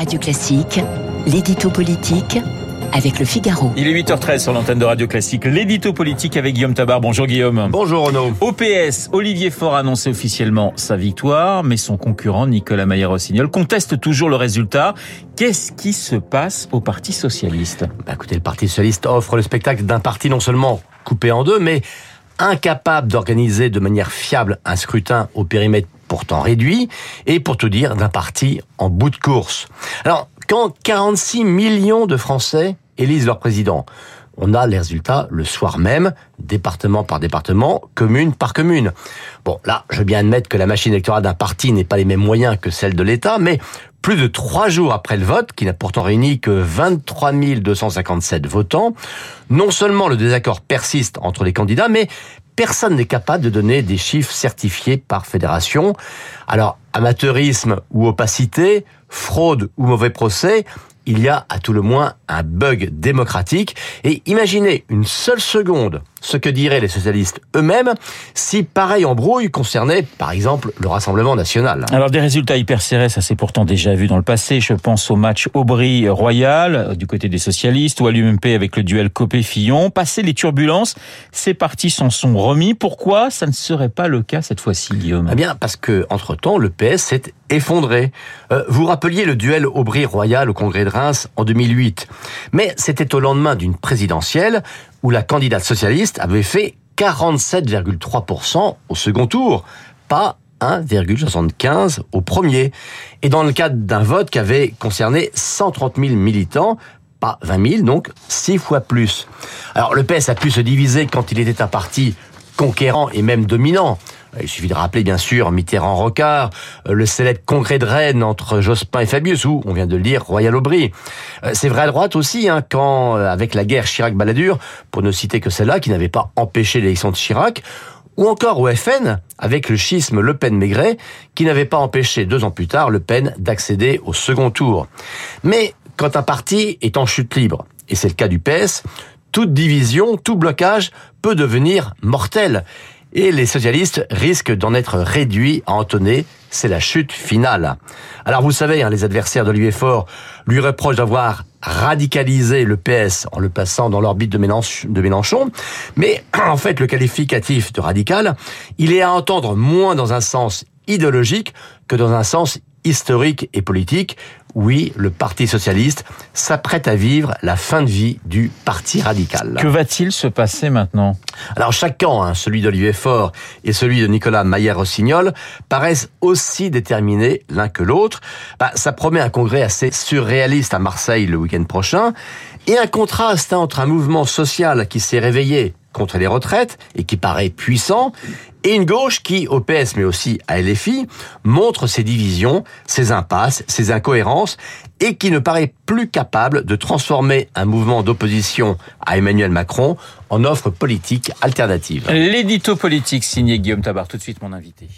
Radio Classique, l'édito politique avec le Figaro. Il est 8h13 sur l'antenne de Radio Classique. L'édito politique avec Guillaume Tabar. Bonjour Guillaume. Bonjour Renaud. Au PS, Olivier Faure a annoncé officiellement sa victoire, mais son concurrent Nicolas Maillard-Rossignol conteste toujours le résultat. Qu'est-ce qui se passe au Parti Socialiste? Bah Écoutez, le Parti Socialiste offre le spectacle d'un parti non seulement coupé en deux, mais incapable d'organiser de manière fiable un scrutin au périmètre pourtant réduit, et pour tout dire, d'un parti en bout de course. Alors, quand 46 millions de Français élisent leur président, on a les résultats le soir même, département par département, commune par commune. Bon, là, je veux bien admettre que la machine électorale d'un parti n'est pas les mêmes moyens que celle de l'État, mais plus de trois jours après le vote, qui n'a pourtant réuni que 23 257 votants, non seulement le désaccord persiste entre les candidats, mais personne n'est capable de donner des chiffres certifiés par fédération. Alors, amateurisme ou opacité, fraude ou mauvais procès, il y a à tout le moins un bug démocratique. Et imaginez une seule seconde ce que diraient les socialistes eux-mêmes si pareil embrouille concernait, par exemple, le Rassemblement national. Alors des résultats hyper serrés, ça s'est pourtant déjà vu dans le passé. Je pense au match Aubry-Royal euh, du côté des socialistes ou à l'UMP avec le duel Copé-Fillon. Passé les turbulences, ces partis s'en sont remis. Pourquoi ça ne serait pas le cas cette fois-ci, Guillaume? Eh bien, parce que entre temps, le PS s'est effondré. Euh, vous rappeliez le duel Aubry-Royal au Congrès de En 2008. Mais c'était au lendemain d'une présidentielle où la candidate socialiste avait fait 47,3% au second tour, pas 1,75 au premier. Et dans le cadre d'un vote qui avait concerné 130 000 militants, pas 20 000, donc 6 fois plus. Alors le PS a pu se diviser quand il était un parti conquérant et même dominant. Il suffit de rappeler bien sûr Mitterrand-Rocard, euh, le célèbre congrès de Rennes entre Jospin et Fabius, ou on vient de le dire Royal Aubry. Euh, c'est vrai à droite aussi, hein, quand euh, avec la guerre Chirac-Balladur, pour ne citer que celle-là, qui n'avait pas empêché l'élection de Chirac, ou encore au FN, avec le schisme Le Pen-Maigret, qui n'avait pas empêché deux ans plus tard Le Pen d'accéder au second tour. Mais quand un parti est en chute libre, et c'est le cas du PS, toute division, tout blocage peut devenir mortel et les socialistes risquent d'en être réduits à entonner c'est la chute finale. Alors vous savez, hein, les adversaires d'Olivier Faure lui reprochent d'avoir radicalisé le PS en le plaçant dans l'orbite de Mélenchon, mais en fait le qualificatif de radical, il est à entendre moins dans un sens idéologique que dans un sens historique et politique. Oui, le Parti socialiste s'apprête à vivre la fin de vie du Parti radical. Que va-t-il se passer maintenant? Alors chaque camp, hein, celui d'Olivier Faure et celui de Nicolas Maillard-Rossignol, paraissent aussi déterminés l'un que l'autre. Bah, ça promet un congrès assez surréaliste à Marseille le week-end prochain et un contraste entre un mouvement social qui s'est réveillé contre les retraites et qui paraît puissant, et une gauche qui, au PS mais aussi à LFI, montre ses divisions, ses impasses, ses incohérences, et qui ne paraît plus capable de transformer un mouvement d'opposition à Emmanuel Macron en offre politique alternative. L'édito politique signé Guillaume Tabar, tout de suite mon invité.